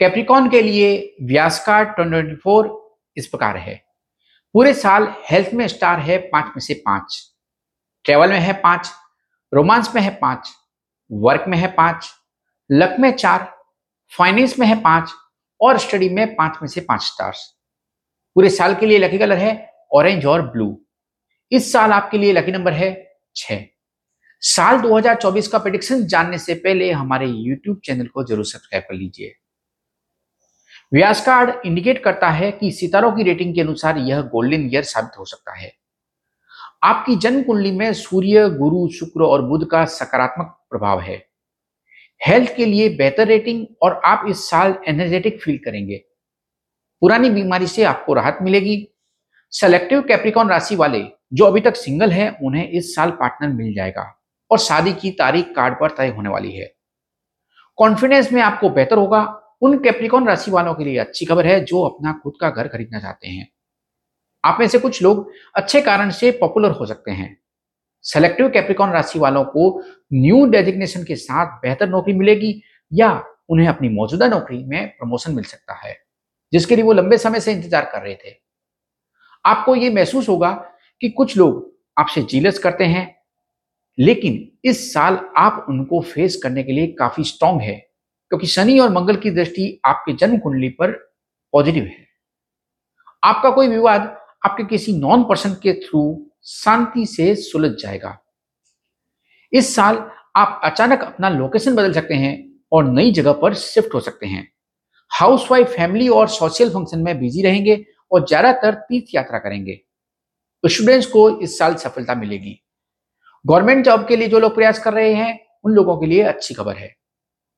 Capricorn के लिए व्यासकार 2024 इस प्रकार है। पूरे साल हेल्थ में स्टार है पाँच में से पाँच। ट्रेवल में है पाँच रोमांस में है पाँच वर्क में है पाँच लक में चार फाइनेंस में है पाँच और स्टडी में पाँच में से पाँच स्टार्स पूरे साल के लिए लकी कलर है ऑरेंज और ब्लू इस साल आपके लिए लकी नंबर है छ साल 2024 का प्रिडिक्शन जानने से पहले हमारे YouTube चैनल को ज़रूर सब्सक्राइब कर लीजिए। व्यास कार्ड इंडिकेट करता है कि सितारों की रेटिंग के अनुसार यह गोल्डन ईयर साबित हो सकता है। आपकी जन्म कुंडली में सूर्य, गुरु, शुक्र और बुध का सकारात्मक प्रभाव है। हेल्थ के लिए बेहतर रेटिंग और आप इस साल एनर्जेटिक फील करेंगे। पुरानी बीमारी से आपको राहत मिलेगी। सेलेक्टिव कैप्रिकॉन राशि वाले जो अभी तक सिंगल हैं, उन्हें इस साल पार्टनर मिल जाएगा और शादी की तारीख कार्ड पर तय होने वाली है। कॉन्फिडेंस में आपको बेहतर होगा उन कैप्रिकॉन राशि वालों के लिए अच्छी खबर है जो अपना खुद का घर खरीदना चाहते हैं। आप में से कुछ लोग अच्छे कारण से पॉपुलर हो सकते हैं। सेलेक्टिव कैप्रिकॉन राशि वालों को न्यू डेजिग्नेशन के साथ बेहतर नौकरी मिलेगी या उन्हें अपनी मौजूदा नौकरी में प्रमोशन मिल सकता है, जिसके लिए वो लंबे समय से इंतज़ार कर रहे थे। आपको ये महसूस होगा कि कुछ लोग आपसे जीलस करते हैं, लेकिन इस साल आप उनको फेस करने के लिए काफ़ी स्ट्रांग है। क्योंकि शनि और मंगल की दृष्टि आपके जन्म कुंडली पर पॉजिटिव है। आपका कोई विवाद आपके किसी नॉन पर्सन के थ्रू शांति से सुलझ जाएगा। इस साल आप अचानक अपना लोकेशन बदल सकते हैं और नई जगह पर शिफ्ट हो सकते हैं। हाउसवाइफ फैमिली और सोशल फ़ंक्शन में बिज़ी रहेंगे और ज़्यादातर तीर्थ यात्रा करेंगे। स्टूडेंट्स को इस साल सफलता मिलेगी। गवर्नमेंट जॉब के लिए जो लोग प्रयास कर रहे हैं, उन लोगों के लिए अच्छी खबर है।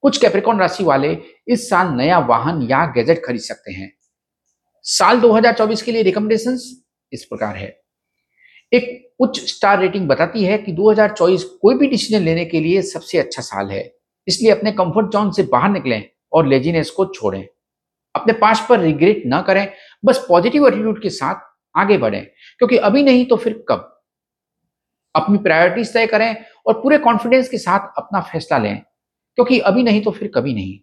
कुछ कैप्रिकॉन राशि वाले इस साल नया वाहन या गैजेट खरीद सकते हैं। साल 2024 के लिए रिकमेंडेशन इस प्रकार है। एक उच्च स्टार रेटिंग बताती है कि 2024 कोई भी डिसीज़न लेने के लिए सबसे अच्छा साल है। इसलिए अपने कंफर्ट जोन से बाहर निकलें और लेजीनेस को छोड़ें। अपने पास पर रिग्रेट ना करें, बस पॉजिटिव एटीट्यूड के साथ आगे बढ़ें, क्योंकि अभी नहीं तो फिर कब? अपनी प्रायोरिटीज तय करें और पूरे कॉन्फिडेंस के साथ अपना फैसला लें। क्योंकि अभी नहीं तो फिर कभी नहीं।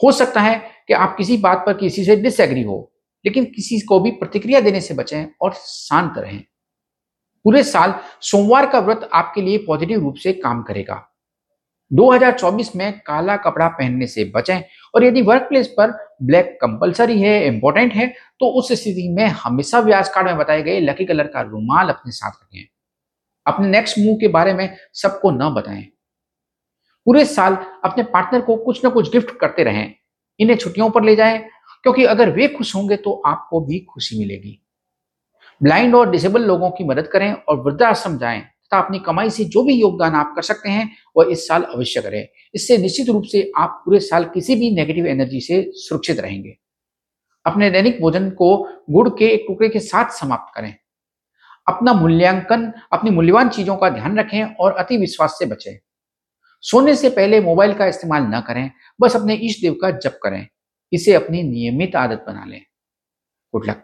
हो सकता है कि आप किसी बात पर किसी से डिसएग्री हो, लेकिन किसी को भी प्रतिक्रिया देने से बचें और शांत रहें। पूरे साल सोमवार का व्रत आपके लिए पॉजिटिव रूप से काम करेगा। 2024 में काला कपड़ा पहनने से बचें और यदि वर्क प्लेस पर ब्लैक कंपलसरी है इंपॉर्टेंट है तो उस स्थिति में हमेशा व्यास कार्ड में बताए गए लकी कलर का रुमाल अपने साथ रखें। अपने नेक्स्ट मूव के बारे में सबको न बताएँ। पूरे साल अपने पार्टनर को कुछ ना कुछ गिफ्ट करते रहें। इन्हें छुट्टियों पर ले जाएँ, क्योंकि अगर वे खुश होंगे तो आपको भी खुशी मिलेगी। ब्लाइंड और डिसेबल लोगों की मदद करें और वृद्धाश्रम जाएँ तथा अपनी कमाई से जो भी योगदान आप कर सकते हैं, वह इस साल अवश्य करें। इससे निश्चित रूप से आप पूरे साल किसी भी नेगेटिव एनर्जी से सुरक्षित रहेंगे। अपने दैनिक भोजन को गुड़ के एक टुकड़े के साथ समाप्त करें। अपना मूल्यांकन, अपनी मूल्यवान चीज़ों का ध्यान रखें और अति विश्वास से बचें। सोने से पहले मोबाइल का इस्तेमाल न करें, बस अपने इष्ट देव का जप करें। इसे अपनी नियमित आदत बना लें। Good luck.